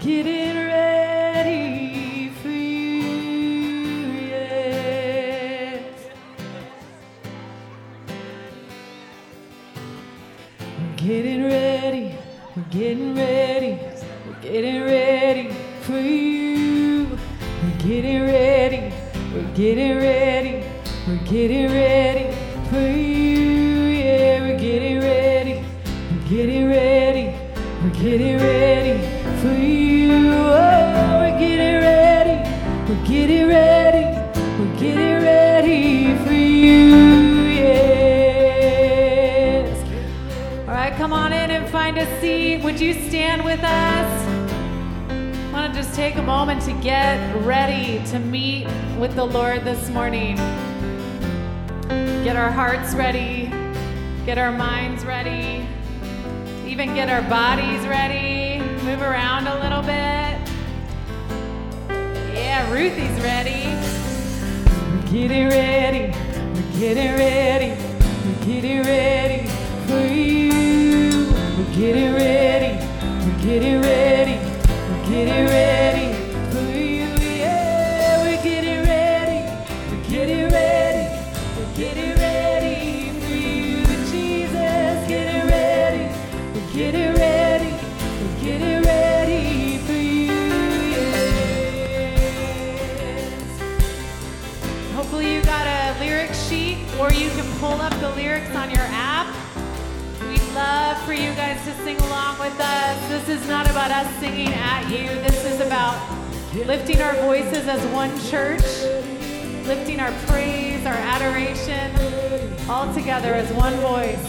Getting ready for you, yes. We're getting ready, we're getting ready, we're getting ready for you. We're getting ready, we're getting ready, we're getting ready for you, yeah. We're getting ready, we're getting ready, we're getting ready for you. Oh, we're getting ready, we're getting ready, we're getting ready for you, yes. All right, come on in and find a seat. Would you stand with us? I want to just take a moment to get ready to meet with the Lord this morning. Get our hearts ready, get our minds ready, even get our bodies ready. Move around a little bit. Yeah, Ruthie's ready. We're getting ready, we're getting ready, we're getting ready for you. We're getting ready, we're getting ready, we're getting ready about us singing at you, this is about lifting our voices as one church, lifting our praise, our adoration, all together as one voice.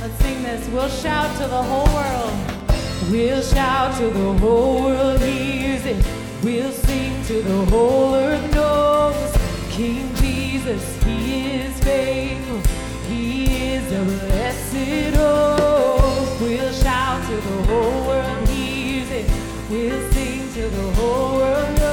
Let's sing this. We'll shout to the whole world. We'll shout till the whole world hears it. We'll sing till the whole earth knows. King Jesus, He is faithful. He is a blessed hope. We'll shout till the whole world. We'll sing till the whole world knows.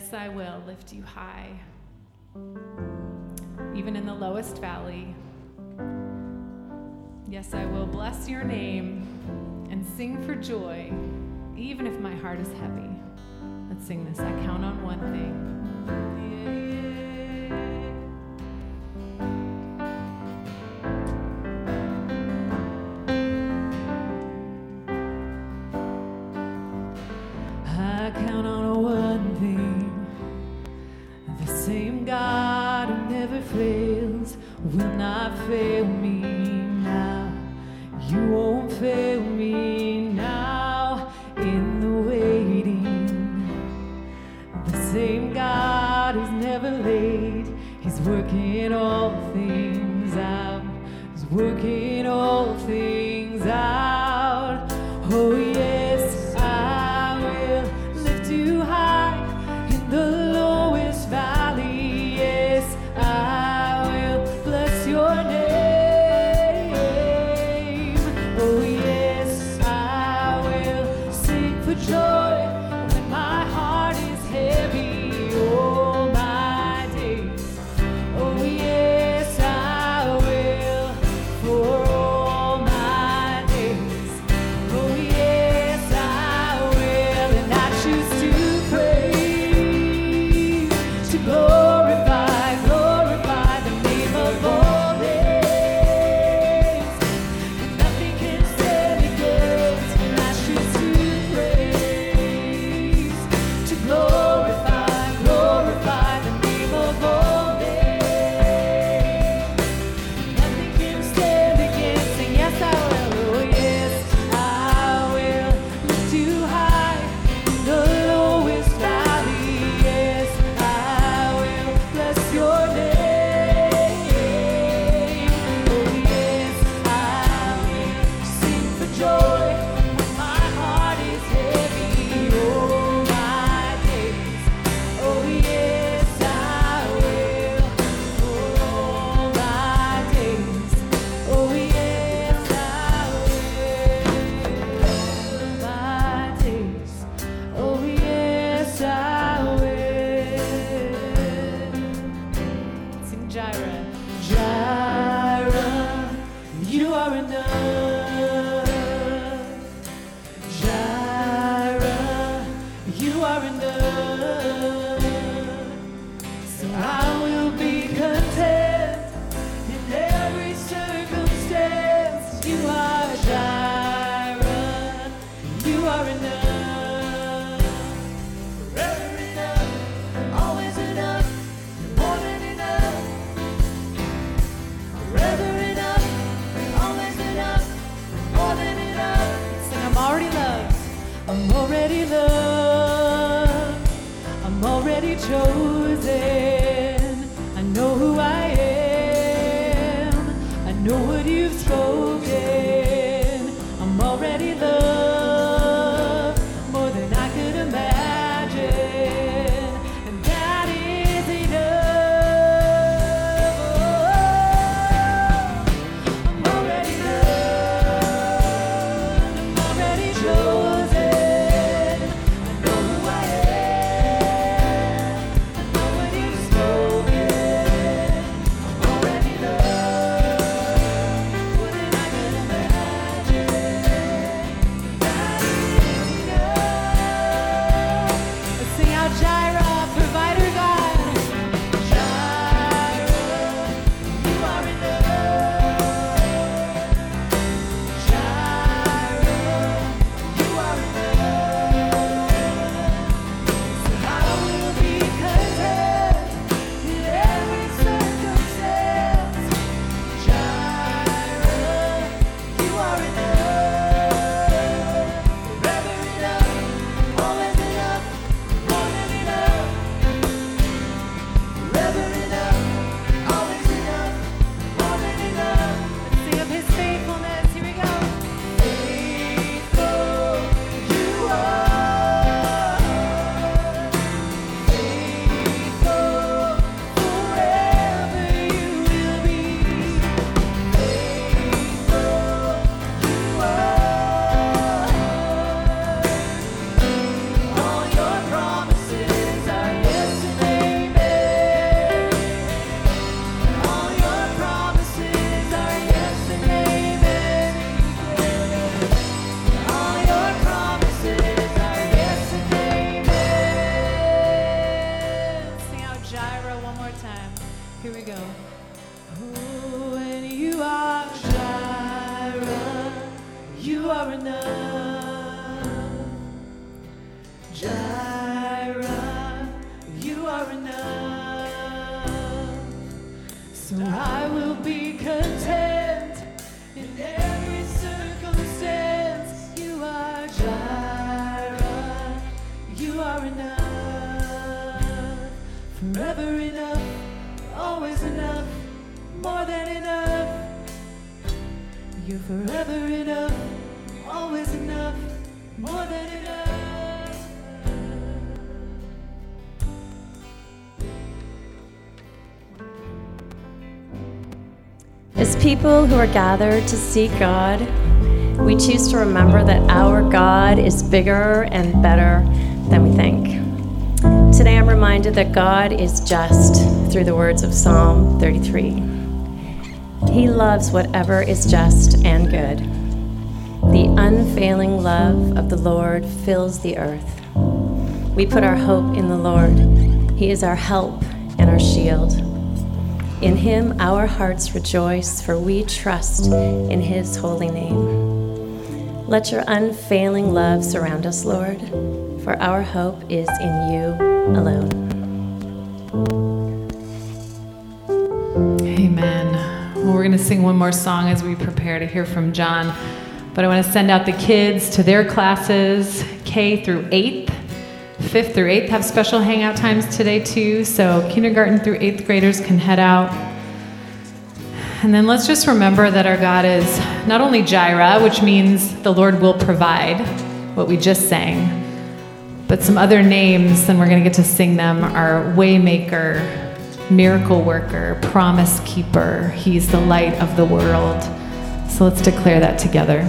Yes, I will lift you high, even in the lowest valley. Yes, I will bless your name and sing for joy, even if my heart is heavy. Let's sing this. I count on one thing. People who are gathered to seek God, we choose to remember that our God is bigger and better than we think. Today I'm reminded that God is just through the words of Psalm 33. He loves whatever is just and good. The unfailing love of the Lord fills the earth. We put our hope in the Lord. He is our help and our shield. In him our hearts rejoice, for we trust in his holy name. Let your unfailing love surround us, Lord, for our hope is in you alone. Amen. Well, we're going to sing one more song as we prepare to hear from John. But I want to send out the kids to their classes, K through 8th. Fifth through eighth have special hangout times today, too. So kindergarten through eighth graders can head out. And then let's just remember that our God is not only Jireh, which means the Lord will provide, what we just sang, but some other names, and we're going to get to sing them, are Waymaker, Miracle Worker, Promise Keeper. He's the light of the world. So let's declare that together.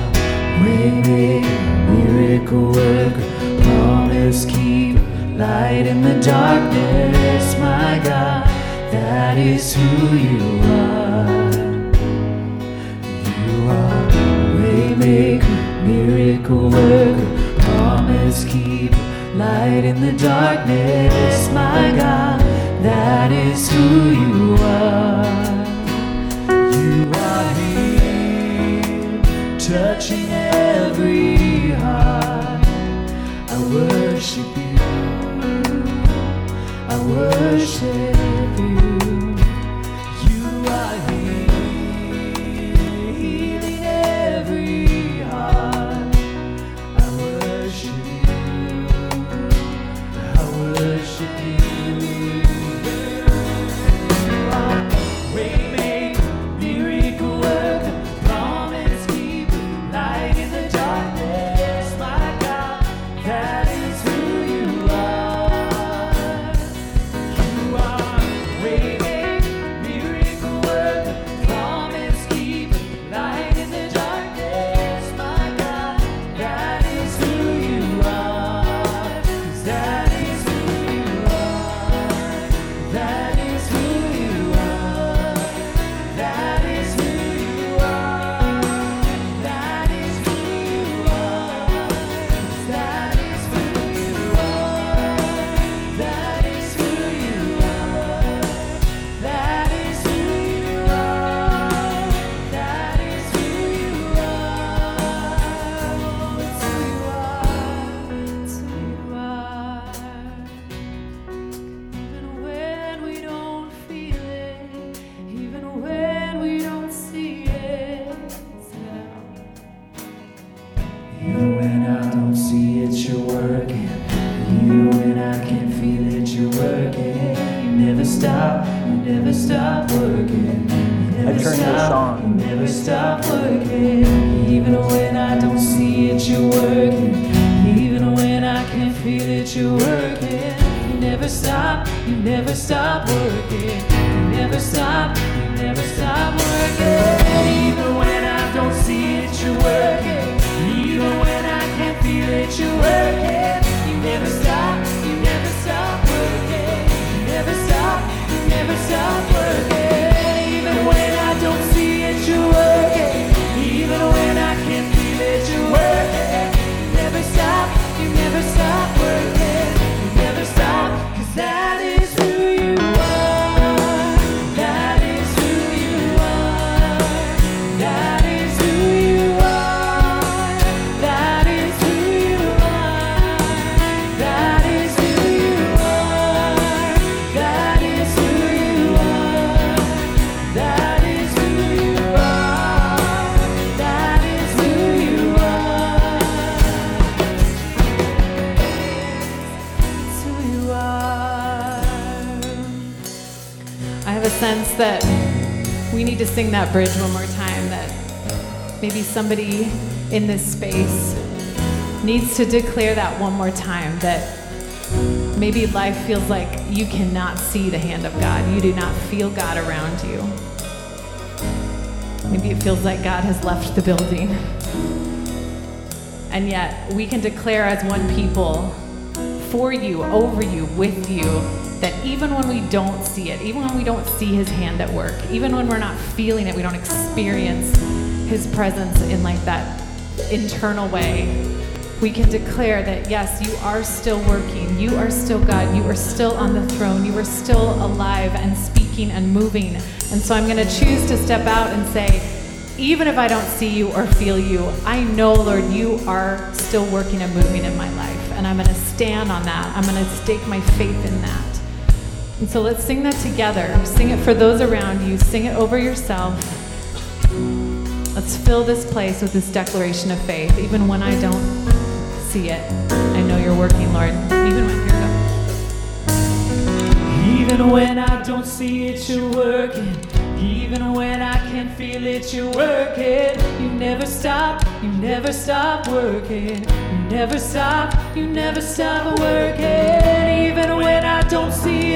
waymaker, miracle worker, promise keeper, light in the darkness, my God. That is who you are. You are waymaker, miracle worker, promise keeper, light in the darkness, my God. That is who you are. Touching every heart. I worship you. I worship sing that bridge one more time. That maybe somebody in this space needs to declare that one more time. That maybe life feels like you cannot see the hand of God, you do not feel God around you. Maybe it feels like God has left the building. And yet, we can declare as one people for you, over you, with you, that even when we don't see it, even when we don't see his hand at work, even when we're not feeling it, we don't experience his presence in like that internal way, we can declare that yes, you are still working, you are still God, you are still on the throne, you are still alive and speaking and moving. And so I'm going to choose to step out and say, even if I don't see you or feel you, I know, Lord, you are still working and moving in my life. And I'm going to stand on that. I'm going to stake my faith in that. And so let's sing that together. Sing it for those around you, sing it over yourself. Let's fill this place with this declaration of faith, even when I don't see it. I know you're working, Lord. Even when you're Even when I don't see it, you're working. Even when I can't feel it, you're working. You never stop, you never stop working. You never stop, you never stop working.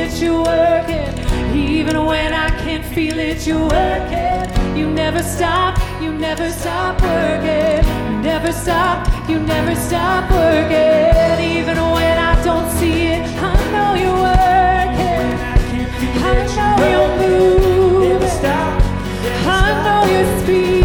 It, you're working. Even when I can't feel it, you're working. You never stop, you never stop working. You never stop, you never stop working. Even when I don't see it, I know you're working. I know you're moving. I know you speak.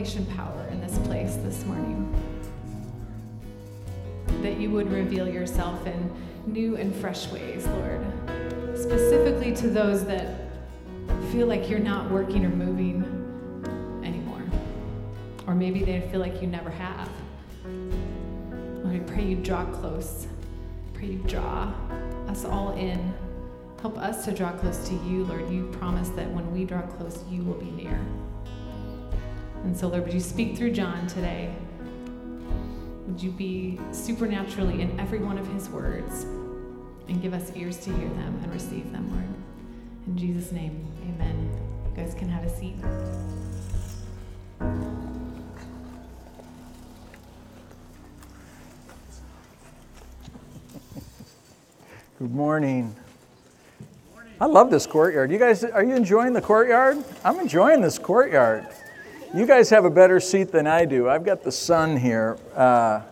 revelation power in this place this morning. That you would reveal yourself in new and fresh ways, Lord. Specifically to those that feel like you're not working or moving anymore. Or maybe they feel like you never have. Lord, I pray you draw close. Pray you draw us all in. Help us to draw close to you, Lord. You promise that when we draw close, you will be near. And so, Lord, would you speak through John today? Would you be supernaturally in every one of his words and give us ears to hear them and receive them, Lord? In Jesus' name, amen. You guys can have a seat. Good morning. I love this courtyard. You guys, are you enjoying the courtyard? I'm enjoying this courtyard. You guys have a better seat than I do. I've got the sun here, uh,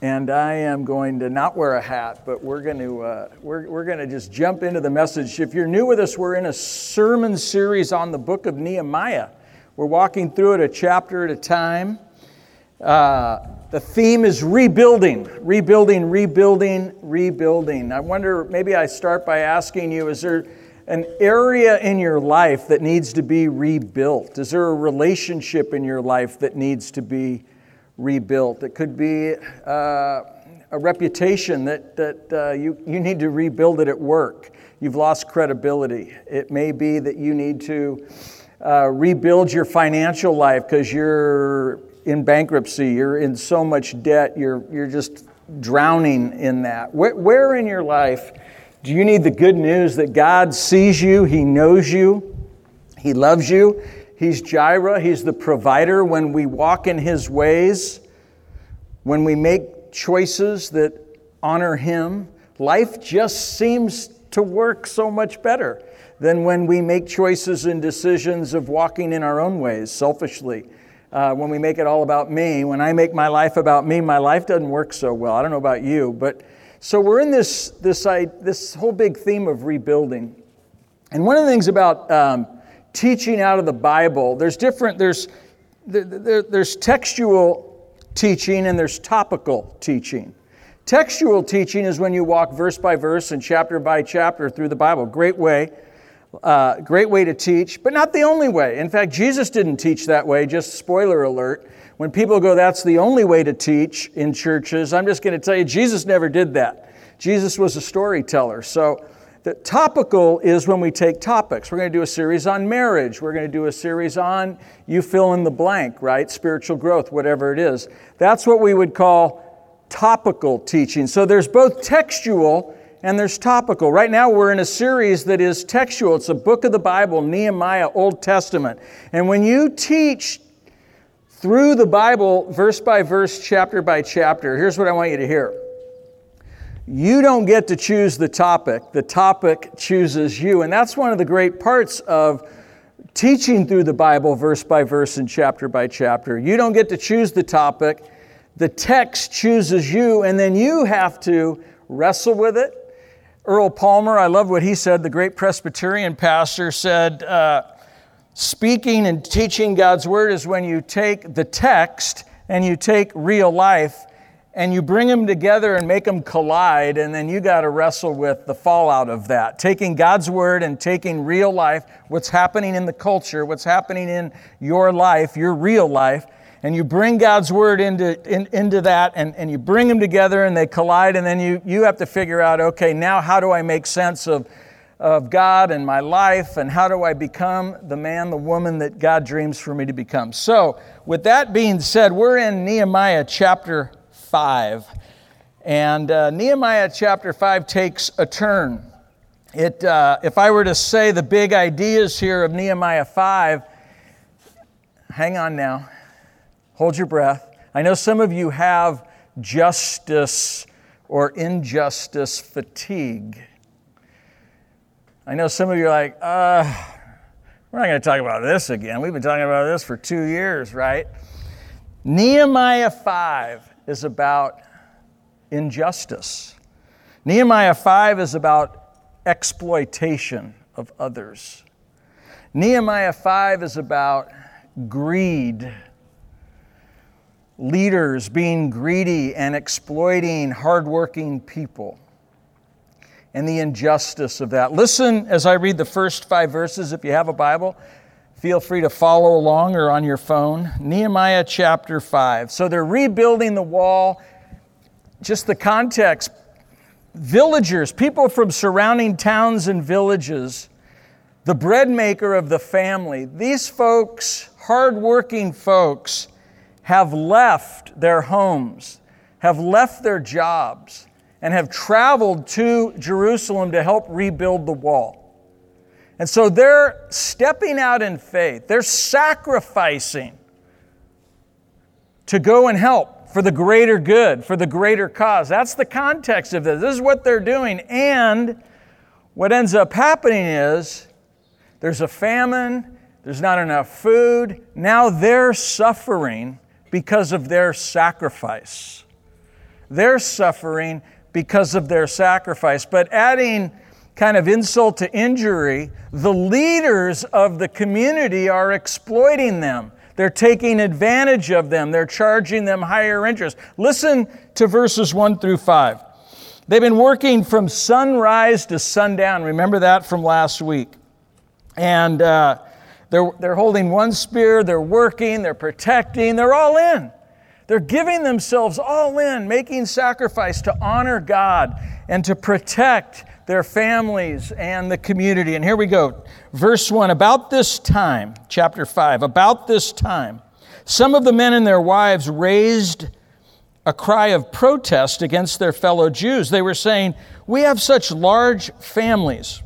and I am going to not wear a hat, but we're going to uh, we're, we're going to just jump into the message. If you're new with us, we're in a sermon series on the book of Nehemiah. We're walking through it a chapter at a time. Uh, the theme is rebuilding, rebuilding, rebuilding, rebuilding. I wonder, maybe I start by asking you is there an area in your life that needs to be rebuilt? Is there a relationship in your life that needs to be rebuilt? It could be uh, a reputation that, that uh, you, you need to rebuild it at work. you've lost credibility. It may be that you need to uh, rebuild your financial life because you're in bankruptcy, you're in so much debt, you're, you're just drowning in that. Where, where in your life do you need the good news that God sees you, He knows you, He loves you? He's Jireh, He's the provider when we walk in His ways, when we make choices that honor Him. Life just seems to work so much better than when we make choices and decisions of walking in our own ways selfishly. Uh, when we make it all about me, when I make my life about me, my life doesn't work so well. I don't know about you, but so we're in this this this whole big theme of rebuilding, and one of the things about um, teaching out of the Bible, there's different there's there, there, there's textual teaching and there's topical teaching. Textual teaching is when you walk verse by verse and chapter by chapter through the Bible. Great way. Uh, great way to teach, but not the only way. In fact, Jesus didn't teach that way, just spoiler alert. When people go, that's the only way to teach in churches, I'm just going to tell you, Jesus never did that. Jesus was a storyteller. So, the topical is when we take topics. We're going to do a series on marriage. We're going to do a series on you fill in the blank, right? Spiritual growth, whatever it is. That's what we would call topical teaching. So there's both textual and there's topical. Right now, we're in a series that is textual. It's a book of the Bible, Nehemiah, Old Testament. And when you teach through the Bible, verse by verse, chapter by chapter, here's what I want you to hear. You don't get to choose the topic, the topic chooses you. And that's one of the great parts of teaching through the Bible, verse by verse and chapter by chapter. You don't get to choose the topic, the text chooses you, and then you have to wrestle with it. Earl Palmer, I love what he said, the great Presbyterian pastor said, uh, speaking and teaching God's word is when you take the text and you take real life and you bring them together and make them collide, and then you got to wrestle with the fallout of that. Taking God's word and taking real life, what's happening in the culture, what's happening in your life, your real life, and you bring God's word into, in, into that, and, and you bring them together and they collide, and then you, you have to figure out okay, now how do I make sense of, of God and my life, and how do I become the man, the woman that God dreams for me to become? So, with that being said, we're in Nehemiah chapter 5. And uh, Nehemiah chapter 5 takes a turn. It, uh, if I were to say the big ideas here of Nehemiah 5, hang on now, hold your breath. I know some of you have justice or injustice fatigue. I know some of you are like, uh, we're not going to talk about this again. We've been talking about this for two years, right? Nehemiah 5 is about injustice. Nehemiah 5 is about exploitation of others. Nehemiah 5 is about greed. Leaders being greedy and exploiting hardworking people and the injustice of that. Listen as I read the first five verses if you have a Bible. Feel free to follow along or on your phone. Nehemiah chapter 5. So they're rebuilding the wall. Just the context villagers, people from surrounding towns and villages, the bread maker of the family, these folks, hardworking folks, have left their homes, have left their jobs, and have traveled to Jerusalem to help rebuild the wall. And so they're stepping out in faith, they're sacrificing to go and help for the greater good, for the greater cause. That's the context of this. This is what they're doing. And what ends up happening is there's a famine, there's not enough food. Now they're suffering because of their sacrifice. They're suffering because of their sacrifice. But adding kind of insult to injury, the leaders of the community are exploiting them. They're taking advantage of them. They're charging them higher interest. Listen to verses 1 through 5. They've been working from sunrise to sundown. Remember that from last week. And uh, they're, they're holding one spear, they're working, they're protecting, they're all in. They're giving themselves all in, making sacrifice to honor God and to protect their families and the community. And here we go. Verse 1 About this time, chapter 5, about this time, some of the men and their wives raised a cry of protest against their fellow Jews. They were saying, We have such large families.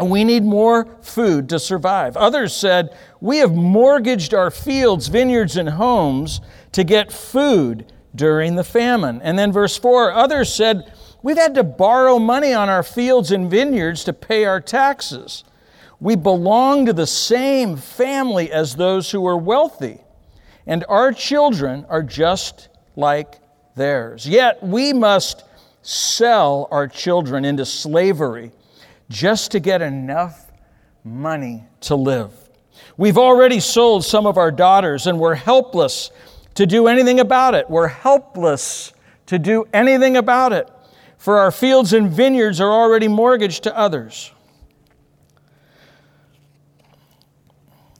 And we need more food to survive. Others said, We have mortgaged our fields, vineyards, and homes to get food during the famine. And then verse 4 others said, We've had to borrow money on our fields and vineyards to pay our taxes. We belong to the same family as those who are wealthy, and our children are just like theirs. Yet we must sell our children into slavery just to get enough money to live. We've already sold some of our daughters, and we're helpless to do anything about it. We're helpless to do anything about it for our fields and vineyards are already mortgaged to others.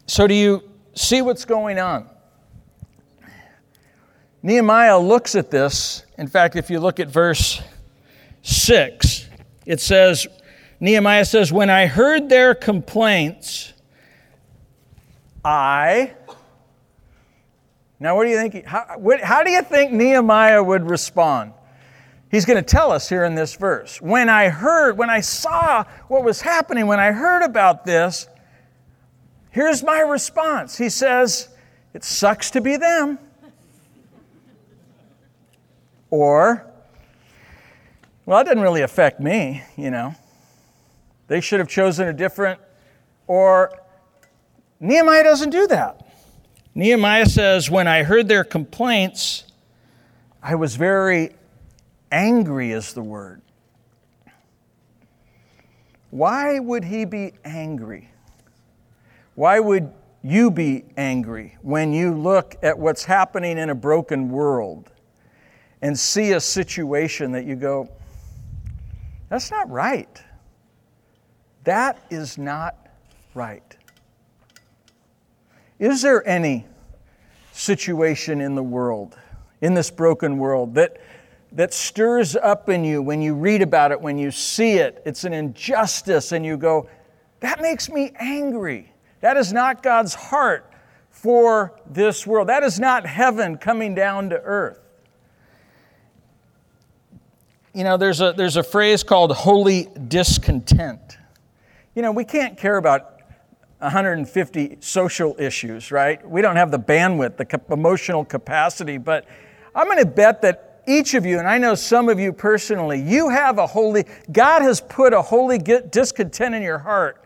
So, do you see what's going on? Nehemiah looks at this. In fact, if you look at verse 6, it says, Nehemiah says, When I heard their complaints, I. Now, what do you think? How, what, how do you think Nehemiah would respond? He's going to tell us here in this verse. When I heard, when I saw what was happening, when I heard about this, here's my response. He says, It sucks to be them. Or, well, it didn't really affect me, you know. They should have chosen a different, or Nehemiah doesn't do that. Nehemiah says, When I heard their complaints, I was very Angry is the word. Why would he be angry? Why would you be angry when you look at what's happening in a broken world and see a situation that you go, that's not right? That is not right. Is there any situation in the world, in this broken world, that that stirs up in you when you read about it, when you see it. It's an injustice, and you go, that makes me angry. That is not God's heart for this world. That is not heaven coming down to earth. You know, there's a, there's a phrase called holy discontent. You know, we can't care about 150 social issues, right? We don't have the bandwidth, the emotional capacity, but I'm going to bet that each of you, and I know some of you personally, you have a holy, God has put a holy discontent in your heart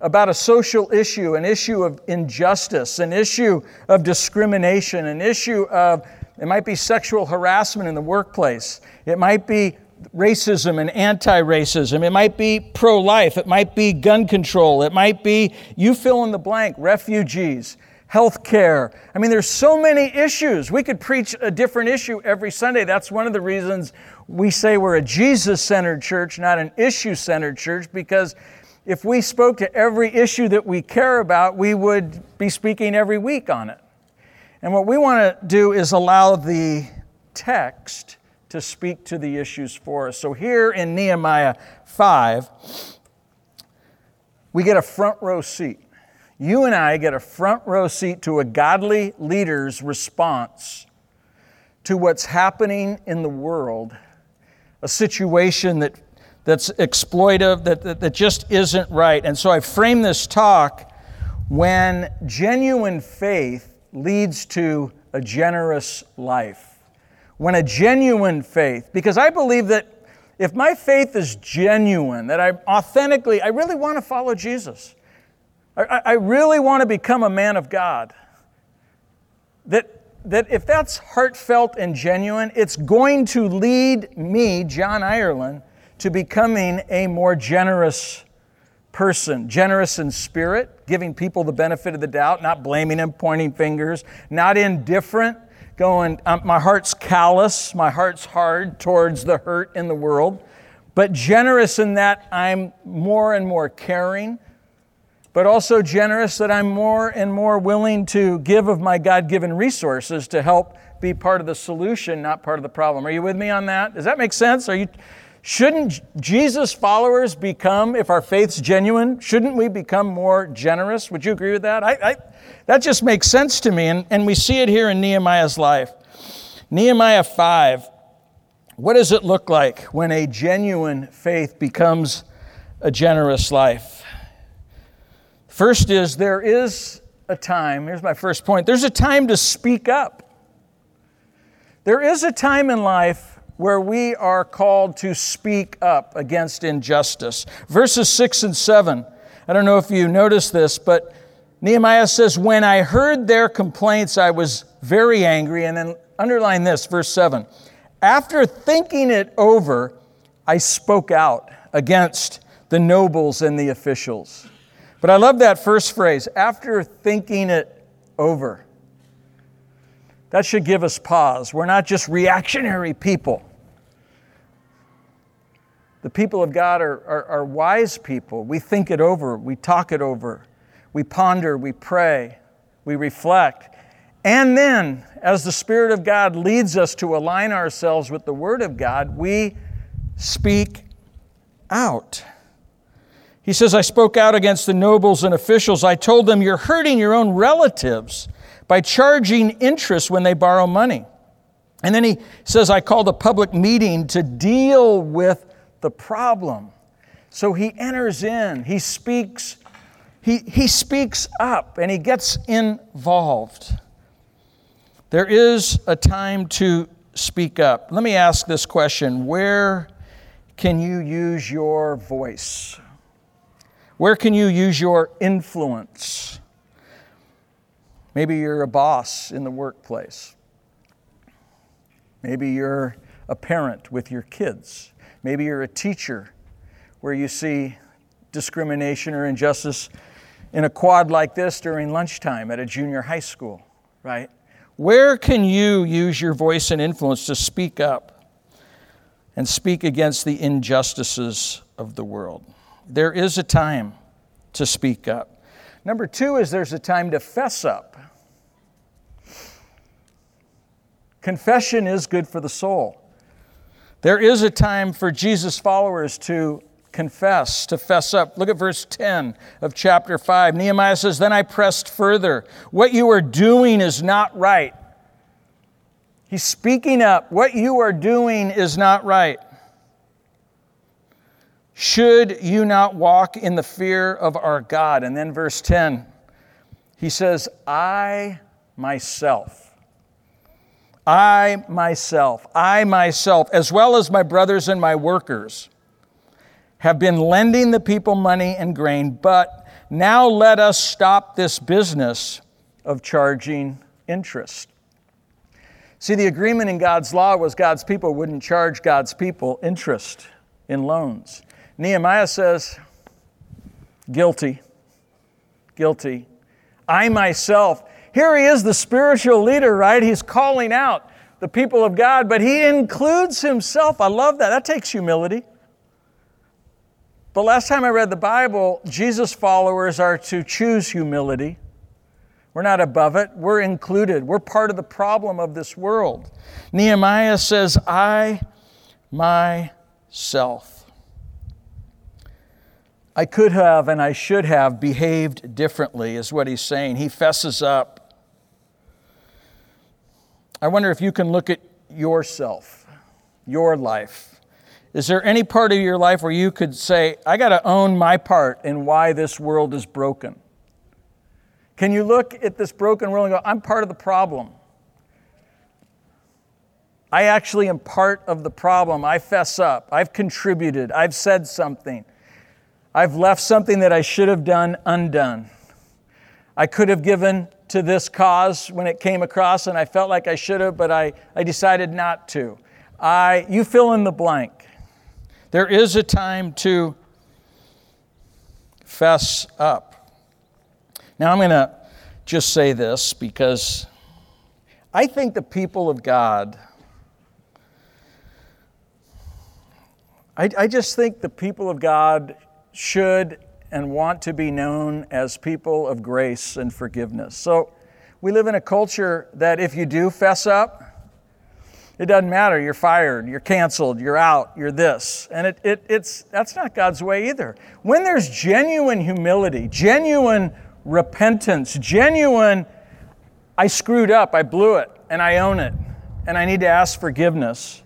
about a social issue, an issue of injustice, an issue of discrimination, an issue of, it might be sexual harassment in the workplace, it might be racism and anti racism, it might be pro life, it might be gun control, it might be, you fill in the blank, refugees health care. I mean, there's so many issues. We could preach a different issue every Sunday. That's one of the reasons we say we're a Jesus centered church, not an issue centered church, because if we spoke to every issue that we care about, we would be speaking every week on it. And what we want to do is allow the text to speak to the issues for us. So here in Nehemiah 5, we get a front row seat you and I get a front row seat to a godly leader's response to what's happening in the world, a situation that, that's exploitive, that, that, that just isn't right. And so I frame this talk when genuine faith leads to a generous life. When a genuine faith, because I believe that if my faith is genuine, that I authentically, I really want to follow Jesus. I, I really want to become a man of God. That, that if that's heartfelt and genuine, it's going to lead me, John Ireland, to becoming a more generous person, generous in spirit, giving people the benefit of the doubt, not blaming them, pointing fingers, not indifferent, going, um, my heart's callous, my heart's hard towards the hurt in the world, but generous in that I'm more and more caring, but also generous that I'm more and more willing to give of my God given resources to help be part of the solution, not part of the problem. Are you with me on that? Does that make sense? Are you Shouldn't Jesus followers become, if our faith's genuine, shouldn't we become more generous? Would you agree with that? I, I, that just makes sense to me, and, and we see it here in Nehemiah's life. Nehemiah 5, what does it look like when a genuine faith becomes a generous life? First is there is a time, here's my first point there's a time to speak up. There is a time in life where we are called to speak up against injustice. Verses 6 and 7. I don't know if you noticed this, but Nehemiah says, When I heard their complaints, I was very angry. And then underline this, verse 7. After thinking it over, I spoke out against the nobles and the officials. But I love that first phrase, after thinking it over. That should give us pause. We're not just reactionary people. The people of God are, are, are, wise people. We think it over, we talk it over, we ponder, we pray, we reflect. And then, as the Spirit of God leads us to align ourselves with the Word of God, we speak out. He says, I spoke out against the nobles and officials. I told them, You're hurting your own relatives by charging interest when they borrow money. And then he says, I called a public meeting to deal with the problem. So he enters in, he speaks, he, he speaks up, and he gets involved. There is a time to speak up. Let me ask this question Where can you use your voice? Where can you use your influence? Maybe you're a boss in the workplace. Maybe you're a parent with your kids. Maybe you're a teacher where you see discrimination or injustice in a quad like this during lunchtime at a junior high school, right? Where can you use your voice and influence to speak up and speak against the injustices of the world? There is a time to speak up. Number two is there's a time to fess up. Confession is good for the soul. There is a time for Jesus' followers to confess, to fess up. Look at verse 10 of chapter 5. Nehemiah says, Then I pressed further. What you are doing is not right. He's speaking up. What you are doing is not right. Should you not walk in the fear of our God? And then verse 10, he says, I myself I myself, I myself, as well as my brothers and my workers, have been lending the people money and grain, but now let us stop this business of charging interest. See, the agreement in God's law was God's people wouldn't charge God's people interest in loans. Nehemiah says, guilty, guilty. I myself here he is, the spiritual leader, right? He's calling out the people of God, but he includes himself. I love that. That takes humility. But last time I read the Bible, Jesus' followers are to choose humility. We're not above it, we're included. We're part of the problem of this world. Nehemiah says, I myself. I could have and I should have behaved differently, is what he's saying. He fesses up. I wonder if you can look at yourself, your life. Is there any part of your life where you could say, I got to own my part in why this world is broken? Can you look at this broken world and go, I'm part of the problem? I actually am part of the problem. I fess up. I've contributed. I've said something. I've left something that I should have done undone. I could have given to this cause when it came across, and I felt like I should have, but I, I decided not to. I, you fill in the blank. There is a time to fess up. Now, I'm going to just say this because I think the people of God, I, I just think the people of God should and want to be known as people of grace and forgiveness. So we live in a culture that if you do fess up, It doesn't matter. You're fired, you're canceled, you're out, you're this. And it, it, it's, that's not God's way either. When there's genuine humility, genuine repentance, genuine, I screwed up, I blew it, and I own it, and I need to ask forgiveness.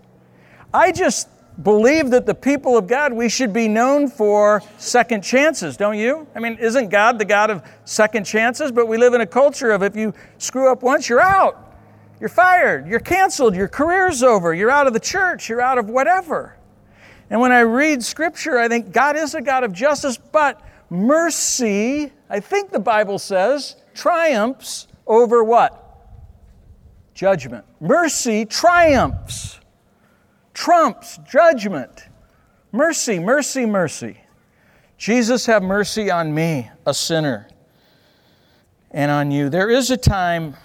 I just believe that the people of God, we should be known for second chances, don't you? I mean, isn't God the God of second chances? But we live in a culture of if you screw up once, you're out. You're fired, you're canceled, your career's over, you're out of the church, you're out of whatever. And when I read scripture, I think God is a God of justice, but mercy, I think the Bible says, triumphs over what? Judgment. Mercy triumphs, trumps judgment. Mercy, mercy, mercy. Jesus, have mercy on me, a sinner, and on you. There is a time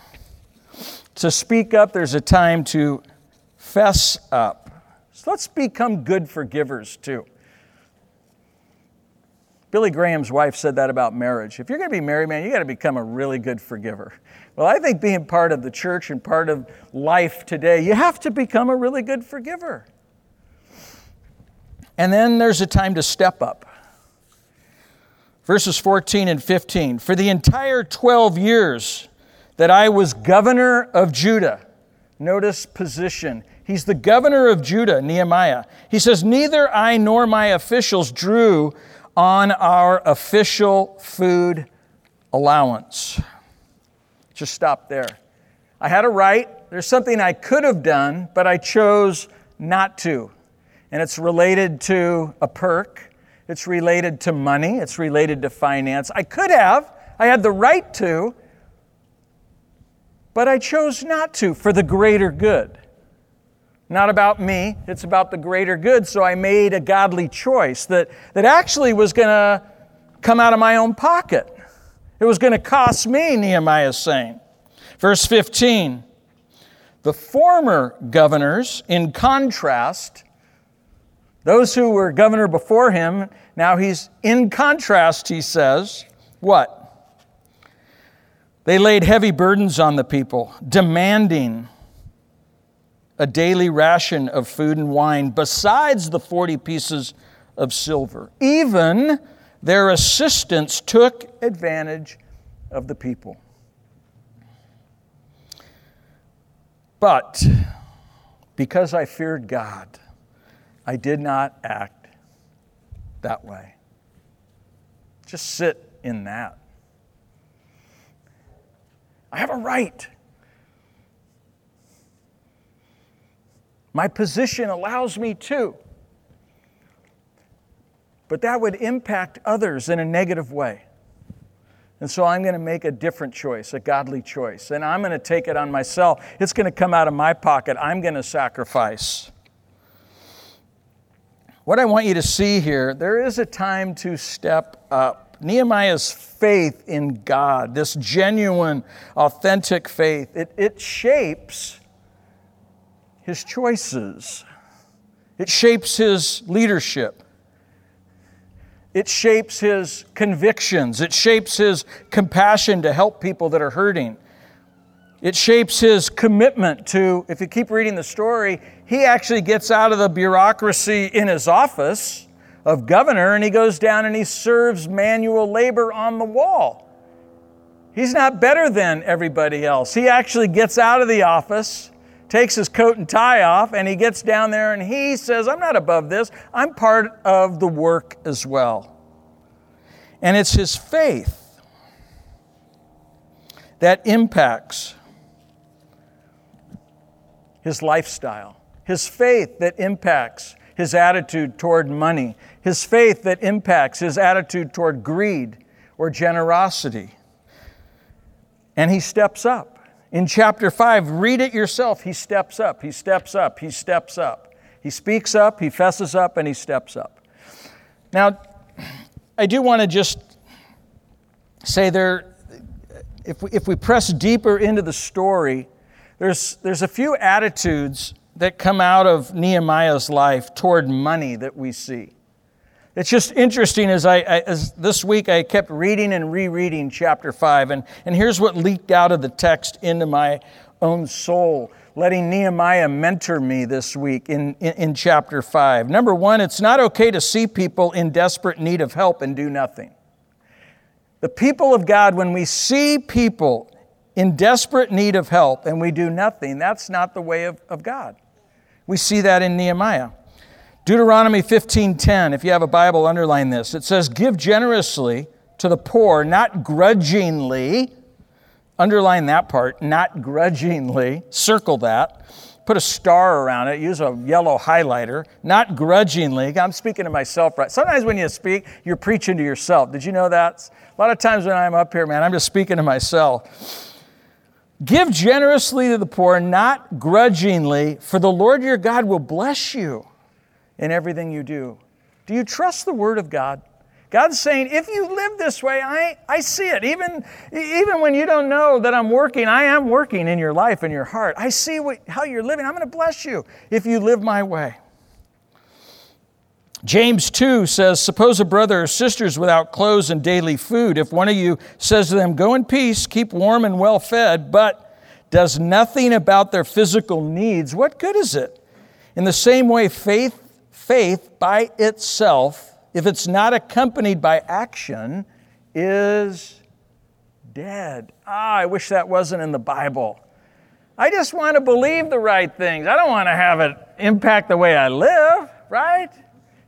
to speak up, there's a time to fess up. So let's become good forgivers too. Billy Graham's wife said that about marriage. If you're going to be married, man, you got to become a really good forgiver. Well, I think being part of the church and part of life today, you have to become a really good forgiver. And then there's a time to step up. Verses 14 and 15. For the entire 12 years that I was governor of Judah, notice position. He's the governor of Judah, Nehemiah. He says, Neither I nor my officials drew on our official food allowance. Just stop there. I had a right. There's something I could have done, but I chose not to. And it's related to a perk, it's related to money, it's related to finance. I could have, I had the right to, but I chose not to for the greater good. Not about me, it's about the greater good. So I made a godly choice that, that actually was going to come out of my own pocket. It was going to cost me, Nehemiah is saying. Verse 15 The former governors, in contrast, those who were governor before him, now he's in contrast, he says, what? They laid heavy burdens on the people, demanding a daily ration of food and wine besides the 40 pieces of silver. Even their assistants took advantage of the people. But because I feared God, I did not act that way. Just sit in that. I have a right. My position allows me to. But that would impact others in a negative way. And so I'm going to make a different choice, a godly choice. And I'm going to take it on myself. It's going to come out of my pocket. I'm going to sacrifice. What I want you to see here, there is a time to step up. Nehemiah's faith in God, this genuine, authentic faith, it, it shapes his choices, it shapes his leadership. It shapes his convictions. It shapes his compassion to help people that are hurting. It shapes his commitment to, if you keep reading the story, he actually gets out of the bureaucracy in his office of governor and he goes down and he serves manual labor on the wall. He's not better than everybody else. He actually gets out of the office takes his coat and tie off, and he gets down there and he says, I'm not above this. I'm part of the work as well. And it's his faith that impacts his lifestyle, his faith that impacts his attitude toward money, his faith that impacts his attitude toward greed or generosity. And he steps up. In chapter 5, read it yourself. He steps up, he steps up, he steps up. He speaks up, he fesses up, and he steps up. Now, I do want to just say there, if we, if we press deeper into the story, there's, there's a few attitudes that come out of Nehemiah's life toward money that we see. It's just interesting as I, I, as this week I kept reading and rereading chapter 5 and, and here's what leaked out of the text into my own soul. letting Nehemiah mentor me this week in, in, in chapter 5. Number one, it's not okay to see people in desperate need of help and do nothing. The people of God, when we see people in desperate need of help and we do nothing, that's not the way of, of God. We see that in Nehemiah. Deuteronomy 15:10, if you have a Bible, underline this. It says, Give generously to the poor, not grudgingly. Underline that part, not grudgingly. Circle that. Put a star around it. Use a yellow highlighter. Not grudgingly. I'm speaking to myself, right? Sometimes when you speak, you're preaching to yourself. Did you know that? A lot of times when I'm up here, man, I'm just speaking to myself. Give generously to the poor, not grudgingly, for the Lord your God will bless you in everything you do. Do you trust the Word of God? God's saying, if you live this way, I, I see it. Even, even when you don't know that I'm working, I am working in your life and your heart. I see what, how you're living. I'm going to bless you if you live my way. James 2 says, Suppose a brother or sister is without clothes and daily food. If one of you says to them, Go in peace, keep warm and well fed, but does nothing about their physical needs, what good is it? In the same way, faith, faith by itself, if it's not accompanied by action, is dead. Ah, I wish that wasn't in the Bible. I just want to believe the right things. I don't want to have it impact the way I live, right?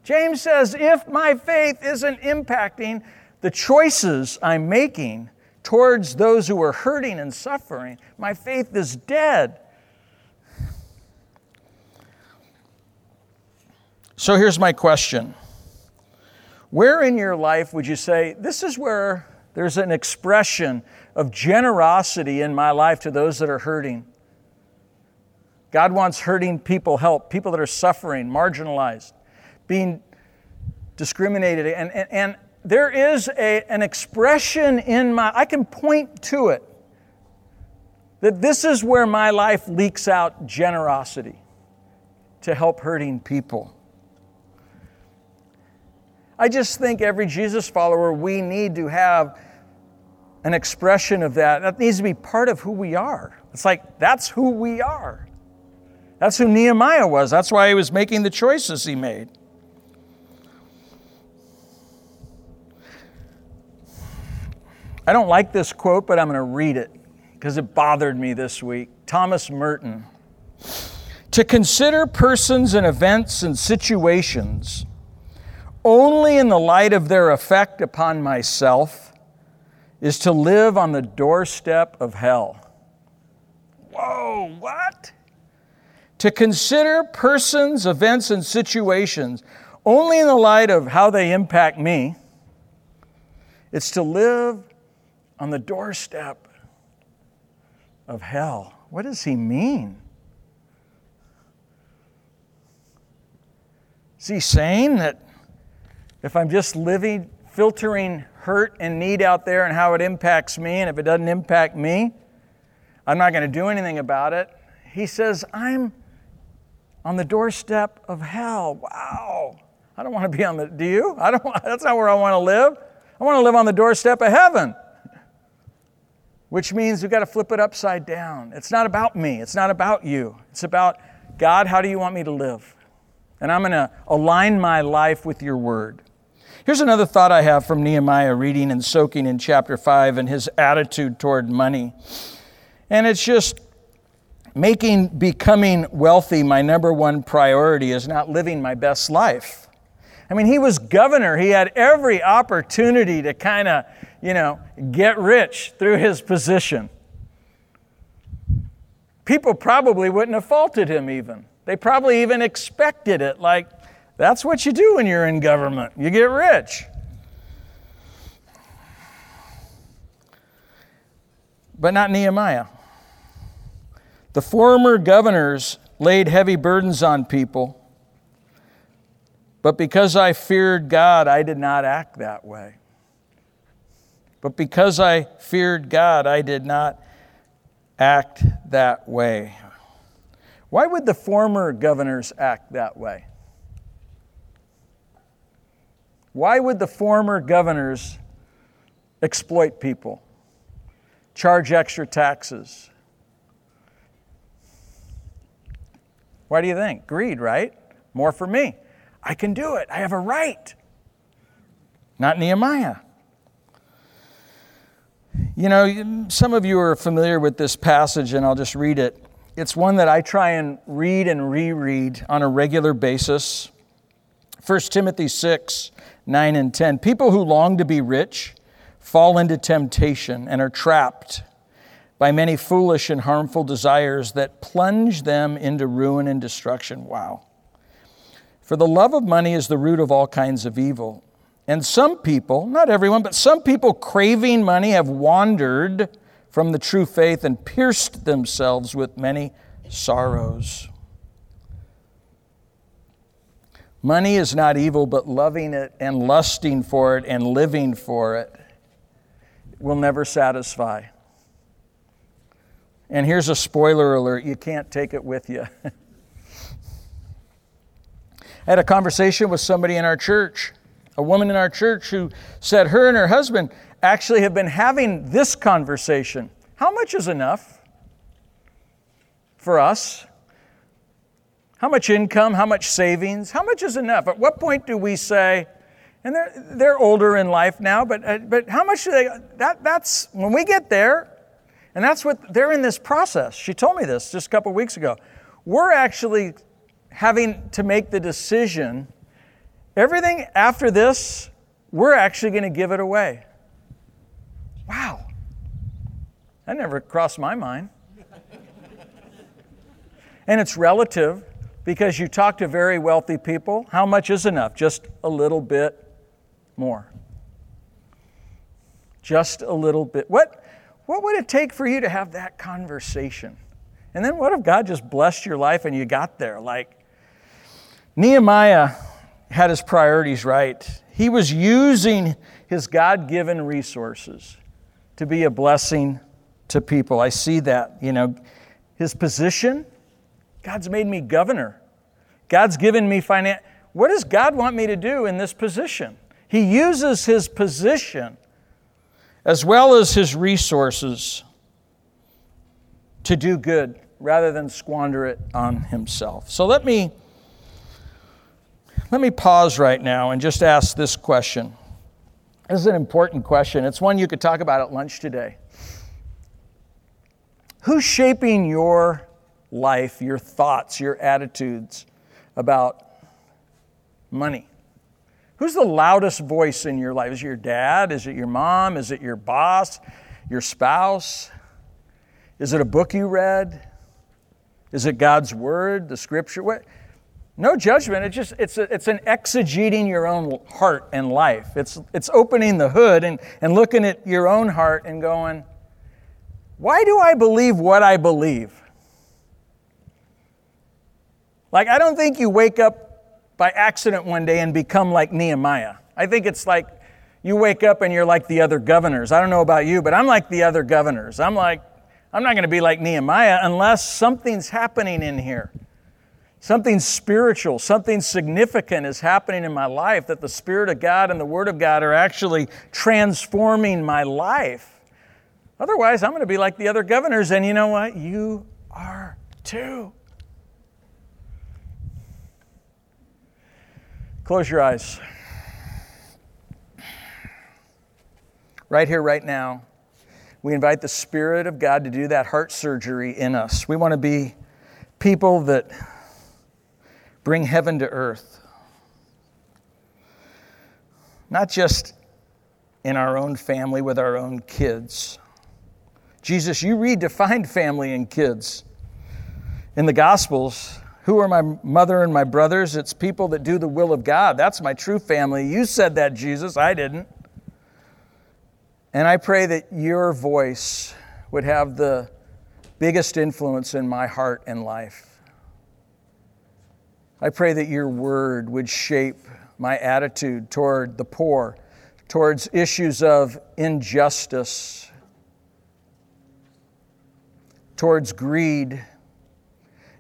James says, if my faith isn't impacting the choices I'm making towards those who are hurting and suffering, my faith is dead. So here's my question Where in your life would you say, this is where there's an expression of generosity in my life to those that are hurting? God wants hurting people help, people that are suffering, marginalized being discriminated. And, and, and there is a, an expression in my, I can point to it, that this is where my life leaks out generosity to help hurting people. I just think every Jesus follower, we need to have an expression of that. That needs to be part of who we are. It's like, that's who we are. That's who Nehemiah was. That's why he was making the choices he made. I don't like this quote, but I'm going to read it because it bothered me this week. Thomas Merton. To consider persons and events and situations only in the light of their effect upon myself is to live on the doorstep of hell. Whoa, what? To consider persons, events, and situations only in the light of how they impact me, it's to live on the doorstep of hell. What does he mean? Is he saying that if I'm just living, filtering hurt and need out there and how it impacts me, and if it doesn't impact me, I'm not going to do anything about it? He says, I'm on the doorstep of hell. Wow. I don't want to be on the, do you? I don't, that's not where I want to live. I want to live on the doorstep of heaven which means we've got to flip it upside down. It's not about me, it's not about you. It's about God, how do you want me to live? And I'm going to align my life with your word. Here's another thought I have from Nehemiah reading and soaking in chapter 5 and his attitude toward money. And it's just making becoming wealthy my number one priority is not living my best life. I mean, he was governor. He had every opportunity to kind of you know, get rich through his position. People probably wouldn't have faulted him even. They probably even expected it, like, that's what you do when you're in government. You get rich. But not Nehemiah. The former governors laid heavy burdens on people, but because I feared God, I did not act that way. But because I feared God, I did not act that way. Why would the former governors act that way? Why would the former governors exploit people, charge extra taxes? Why do you think? Greed, right? More for me. I can do it. I have a right. Not Nehemiah. You know, some of you are familiar with this passage, and I'll just read it. It's one that I try and read and reread on a regular basis. 1 Timothy 6, 9 and 10. People who long to be rich fall into temptation and are trapped by many foolish and harmful desires that plunge them into ruin and destruction. Wow. For the love of money is the root of all kinds of evil. And some people, not everyone, but some people craving money have wandered from the true faith and pierced themselves with many sorrows. Money is not evil, but loving it and lusting for it and living for it will never satisfy. And here's a spoiler alert you can't take it with you. I had a conversation with somebody in our church, a woman in our church who said her and her husband actually have been having this conversation. How much is enough for us? How much income? How much savings? How much is enough? At what point do we say, and they're, they're older in life now, but, uh, but how much do they, that, that's, when we get there, and that's what, they're in this process. She told me this just a couple weeks ago. We're actually having to make the decision everything after this, we're actually going to give it away. Wow. That never crossed my mind. and it's relative because you talk to very wealthy people. How much is enough? Just a little bit more. Just a little bit. What, what would it take for you to have that conversation? And then what if God just blessed your life and you got there? Like, Nehemiah had his priorities right. He was using his God given resources to be a blessing to people. I see that, you know. His position, God's made me governor. God's given me finance. What does God want me to do in this position? He uses his position as well as his resources to do good rather than squander it on himself. So let me let me pause right now and just ask this question. This is an important question. It's one you could talk about at lunch today. Who's shaping your life, your thoughts, your attitudes about money? Who's the loudest voice in your life? Is it your dad? Is it your mom? Is it your boss? Your spouse? Is it a book you read? Is it God's word, the scripture? What? No judgment. It's just it's, a, it's an exegeting your own heart and life. It's, it's opening the hood and, and looking at your own heart and going, why do I believe what I believe? Like, I don't think you wake up by accident one day and become like Nehemiah. I think it's like you wake up and you're like the other governors. I don't know about you, but I'm like the other governors. I'm like, I'm not going to be like Nehemiah unless something's happening in here. Something spiritual, something significant is happening in my life that the Spirit of God and the Word of God are actually transforming my life. Otherwise, I'm going to be like the other governors, and you know what? You are too. Close your eyes. Right here, right now, we invite the Spirit of God to do that heart surgery in us. We want to be people that bring heaven to earth. Not just in our own family with our own kids. Jesus, you redefined family and kids. In the Gospels, who are my mother and my brothers? It's people that do the will of God. That's my true family. You said that, Jesus. I didn't. And I pray that your voice would have the biggest influence in my heart and life. I pray that your word would shape my attitude toward the poor, towards issues of injustice, towards greed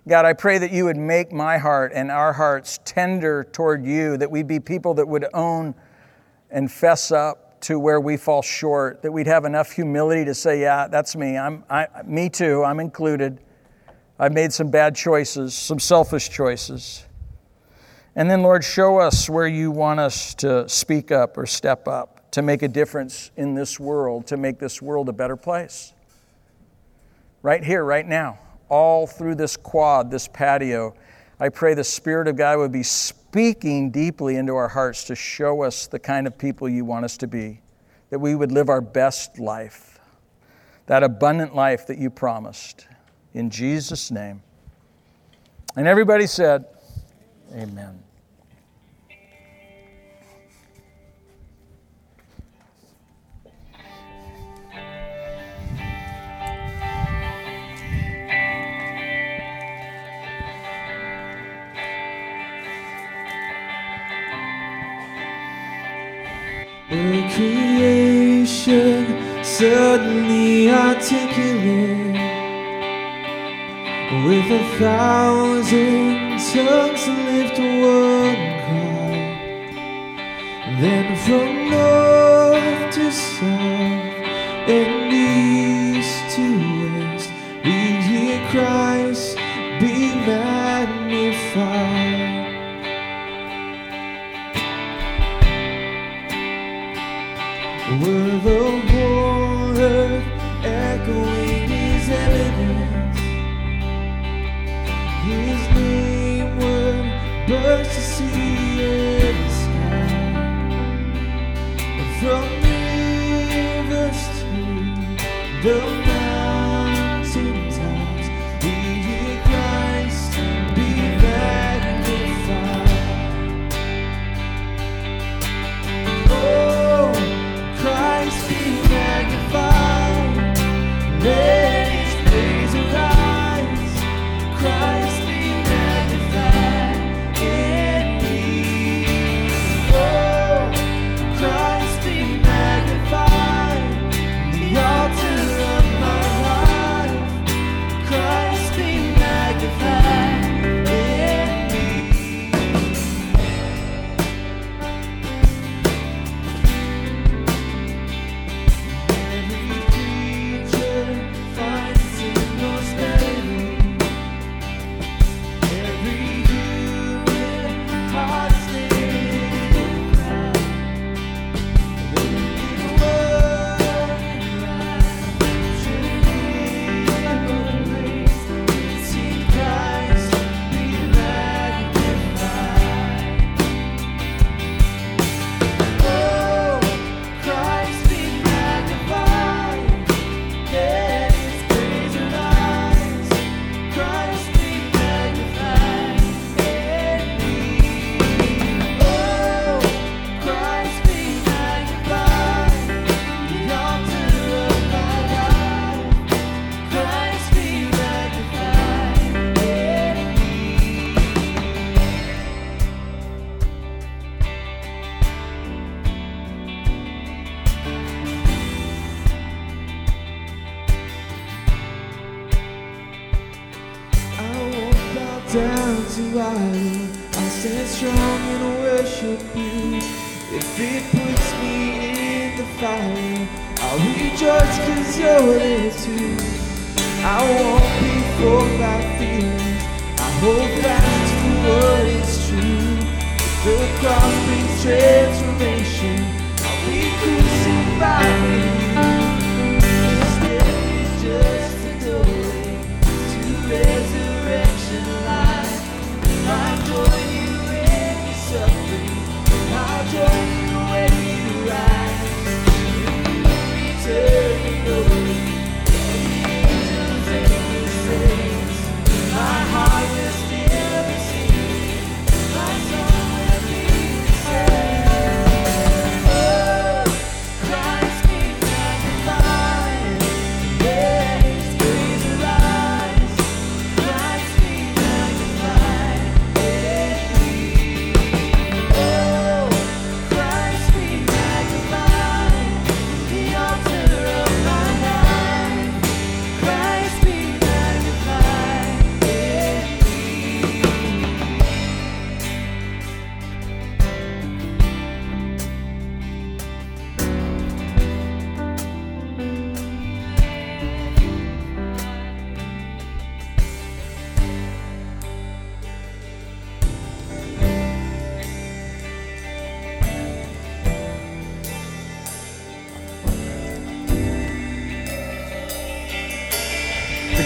God, I pray that you would make my heart and our hearts tender toward you, that we'd be people that would own and fess up to where we fall short, that we'd have enough humility to say, Yeah, that's me. I'm, I, me too. I'm included. I've made some bad choices, some selfish choices. And then, Lord, show us where you want us to speak up or step up to make a difference in this world, to make this world a better place. Right here, right now, all through this quad, this patio, I pray the Spirit of God would be speaking deeply into our hearts to show us the kind of people you want us to be, that we would live our best life, that abundant life that you promised. In Jesus' name. And everybody said, Amen. A creation suddenly articulate with a thousand tongues to lift one cry. Then from north to south and east to west, we hear Christ be magnified. To down to idol. I'll stand strong and worship you. If it puts me in the fire, I'll rejoice cause you're there too. I won't be fooled by feelings. I hold fast to what is true. If the cross brings transformation, I'll be crucified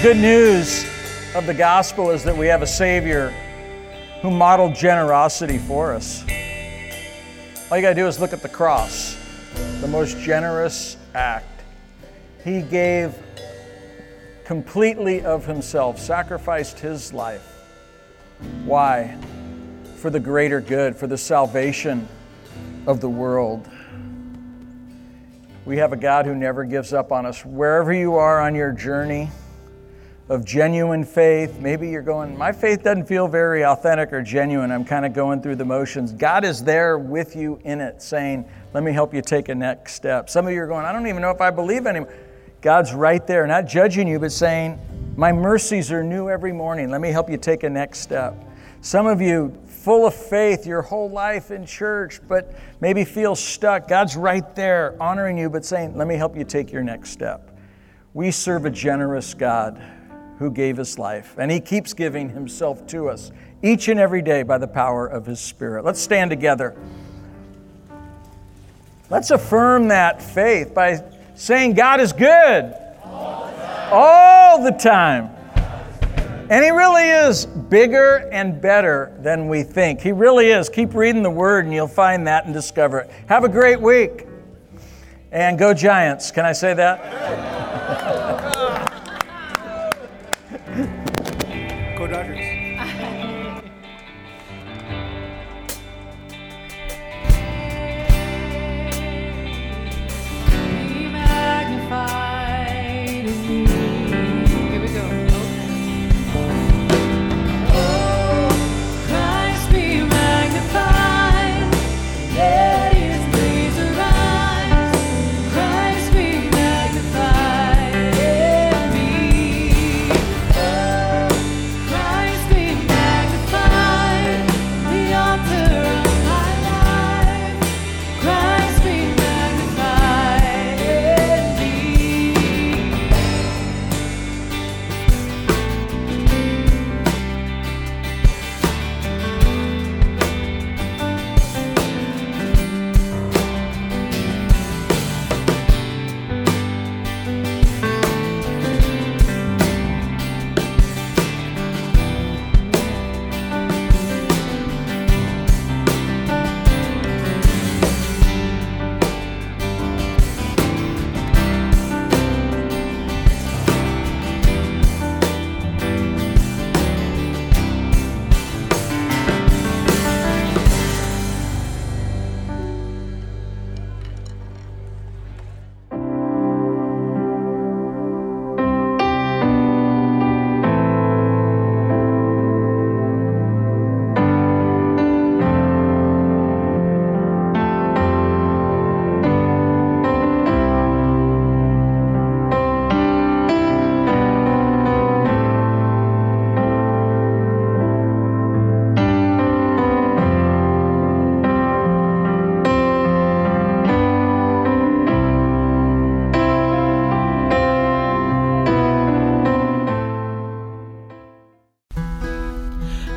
good news of the gospel is that we have a Savior who modeled generosity for us. All you got to do is look at the cross, the most generous act. He gave completely of himself, sacrificed his life. Why? For the greater good, for the salvation of the world. We have a God who never gives up on us. Wherever you are on your journey of genuine faith, maybe you're going, my faith doesn't feel very authentic or genuine. I'm kind of going through the motions. God is there with you in it, saying, let me help you take a next step. Some of you are going, I don't even know if I believe anymore. God's right there, not judging you, but saying, My mercies are new every morning. Let me help you take a next step. Some of you, full of faith your whole life in church, but maybe feel stuck. God's right there, honoring you, but saying, Let me help you take your next step. We serve a generous God who gave his life, and he keeps giving himself to us each and every day by the power of his Spirit. Let's stand together. Let's affirm that faith by saying God is good all the time. And He really is bigger and better than we think. He really is. Keep reading the Word and you'll find that and discover it. Have a great week. And go Giants. Can I say that?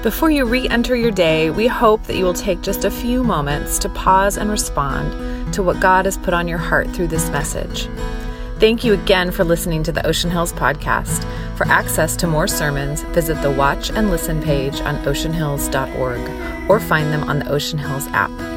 Before you re enter your day, we hope that you will take just a few moments to pause and respond to what God has put on your heart through this message. Thank you again for listening to the Ocean Hills podcast. For access to more sermons, visit the Watch and Listen page on oceanhills.org or find them on the Ocean Hills app.